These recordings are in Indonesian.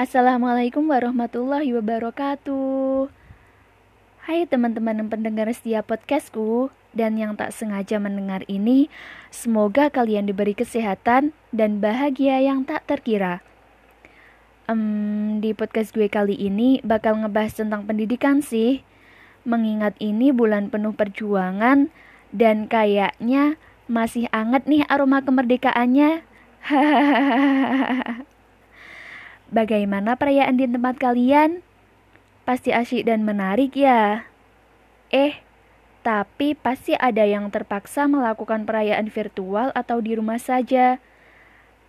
Assalamualaikum warahmatullahi wabarakatuh. Hai teman-teman pendengar setiap podcastku dan yang tak sengaja mendengar ini, semoga kalian diberi kesehatan dan bahagia yang tak terkira. Um, di podcast gue kali ini bakal ngebahas tentang pendidikan sih. Mengingat ini bulan penuh perjuangan dan kayaknya masih anget nih aroma kemerdekaannya. Bagaimana perayaan di tempat kalian? Pasti asyik dan menarik ya. Eh, tapi pasti ada yang terpaksa melakukan perayaan virtual atau di rumah saja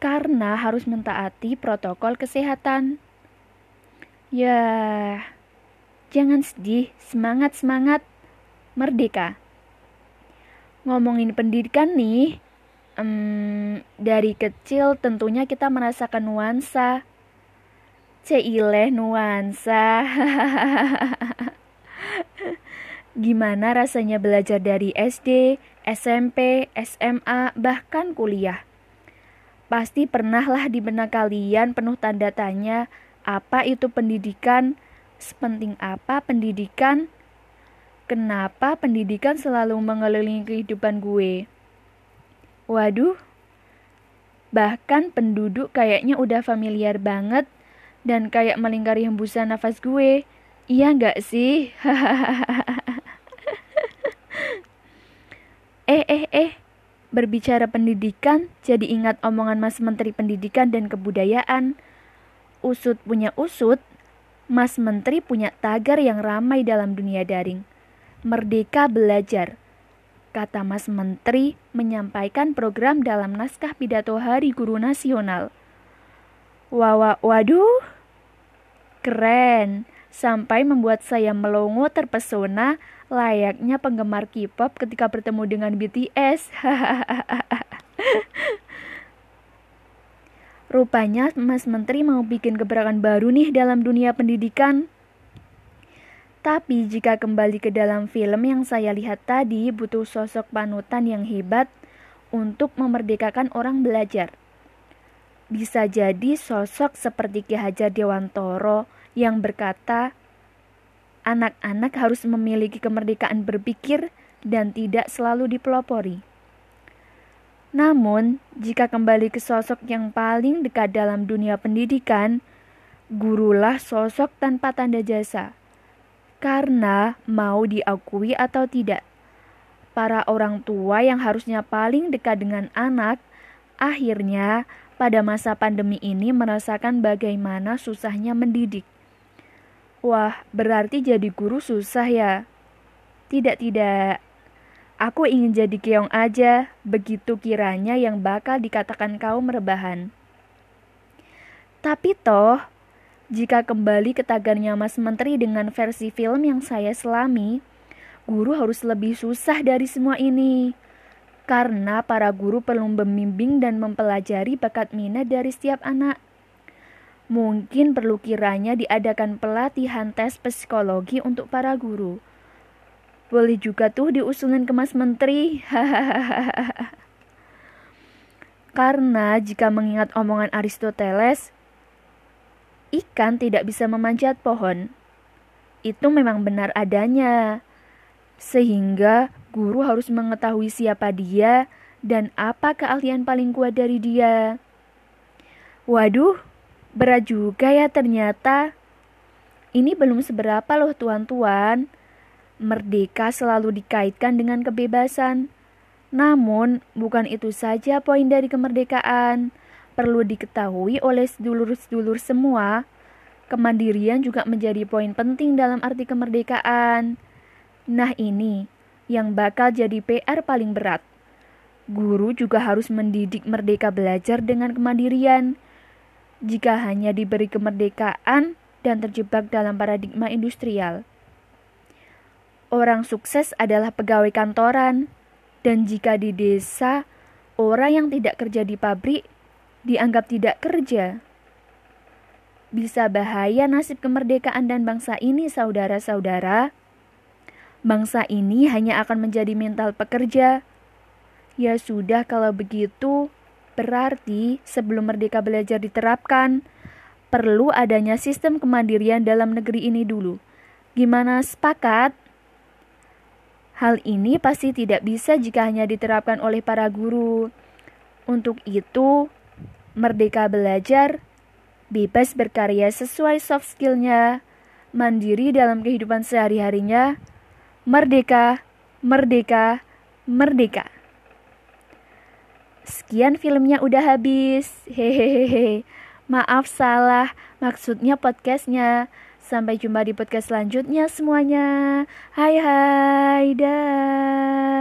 karena harus mentaati protokol kesehatan. Ya, jangan sedih, semangat-semangat, merdeka. Ngomongin pendidikan nih, um, dari kecil tentunya kita merasakan nuansa Ceileh nuansa. Gimana rasanya belajar dari SD, SMP, SMA, bahkan kuliah? Pasti pernahlah di benak kalian penuh tanda tanya, apa itu pendidikan? Sepenting apa pendidikan? Kenapa pendidikan selalu mengelilingi kehidupan gue? Waduh, bahkan penduduk kayaknya udah familiar banget dan kayak melingkari hembusan nafas gue. Iya nggak sih? eh, eh, eh. Berbicara pendidikan, jadi ingat omongan Mas Menteri Pendidikan dan Kebudayaan. Usut punya usut, Mas Menteri punya tagar yang ramai dalam dunia daring. Merdeka belajar. Kata Mas Menteri menyampaikan program dalam naskah pidato Hari Guru Nasional. Wawa, waduh, keren. Sampai membuat saya melongo terpesona layaknya penggemar K-pop ketika bertemu dengan BTS. Rupanya Mas Menteri mau bikin gebrakan baru nih dalam dunia pendidikan. Tapi jika kembali ke dalam film yang saya lihat tadi butuh sosok panutan yang hebat untuk memerdekakan orang belajar bisa jadi sosok seperti Ki Hajar Dewantoro yang berkata, anak-anak harus memiliki kemerdekaan berpikir dan tidak selalu dipelopori. Namun, jika kembali ke sosok yang paling dekat dalam dunia pendidikan, gurulah sosok tanpa tanda jasa. Karena mau diakui atau tidak, para orang tua yang harusnya paling dekat dengan anak akhirnya pada masa pandemi ini merasakan bagaimana susahnya mendidik. Wah, berarti jadi guru susah ya? Tidak, tidak. Aku ingin jadi keong aja, begitu kiranya yang bakal dikatakan kaum rebahan. Tapi toh, jika kembali ke tagarnya Mas Menteri dengan versi film yang saya selami, guru harus lebih susah dari semua ini karena para guru perlu membimbing dan mempelajari bakat minat dari setiap anak. Mungkin perlu kiranya diadakan pelatihan tes psikologi untuk para guru. Boleh juga tuh diusulin ke Mas Menteri. Karena jika mengingat omongan Aristoteles, ikan tidak bisa memanjat pohon. Itu memang benar adanya. Sehingga guru harus mengetahui siapa dia dan apa keahlian paling kuat dari dia. Waduh, berat juga ya ternyata. Ini belum seberapa loh tuan-tuan. Merdeka selalu dikaitkan dengan kebebasan. Namun, bukan itu saja poin dari kemerdekaan. Perlu diketahui oleh sedulur-sedulur semua, kemandirian juga menjadi poin penting dalam arti kemerdekaan. Nah ini yang bakal jadi PR paling berat. Guru juga harus mendidik merdeka belajar dengan kemandirian. Jika hanya diberi kemerdekaan dan terjebak dalam paradigma industrial. Orang sukses adalah pegawai kantoran, dan jika di desa, orang yang tidak kerja di pabrik dianggap tidak kerja. Bisa bahaya nasib kemerdekaan dan bangsa ini, saudara-saudara bangsa ini hanya akan menjadi mental pekerja. Ya sudah kalau begitu, berarti sebelum merdeka belajar diterapkan, perlu adanya sistem kemandirian dalam negeri ini dulu. Gimana sepakat? Hal ini pasti tidak bisa jika hanya diterapkan oleh para guru. Untuk itu, merdeka belajar, bebas berkarya sesuai soft skillnya, mandiri dalam kehidupan sehari-harinya, merdeka, merdeka, merdeka. Sekian filmnya udah habis. Hehehe. Maaf salah, maksudnya podcastnya. Sampai jumpa di podcast selanjutnya semuanya. Hai hai, dah.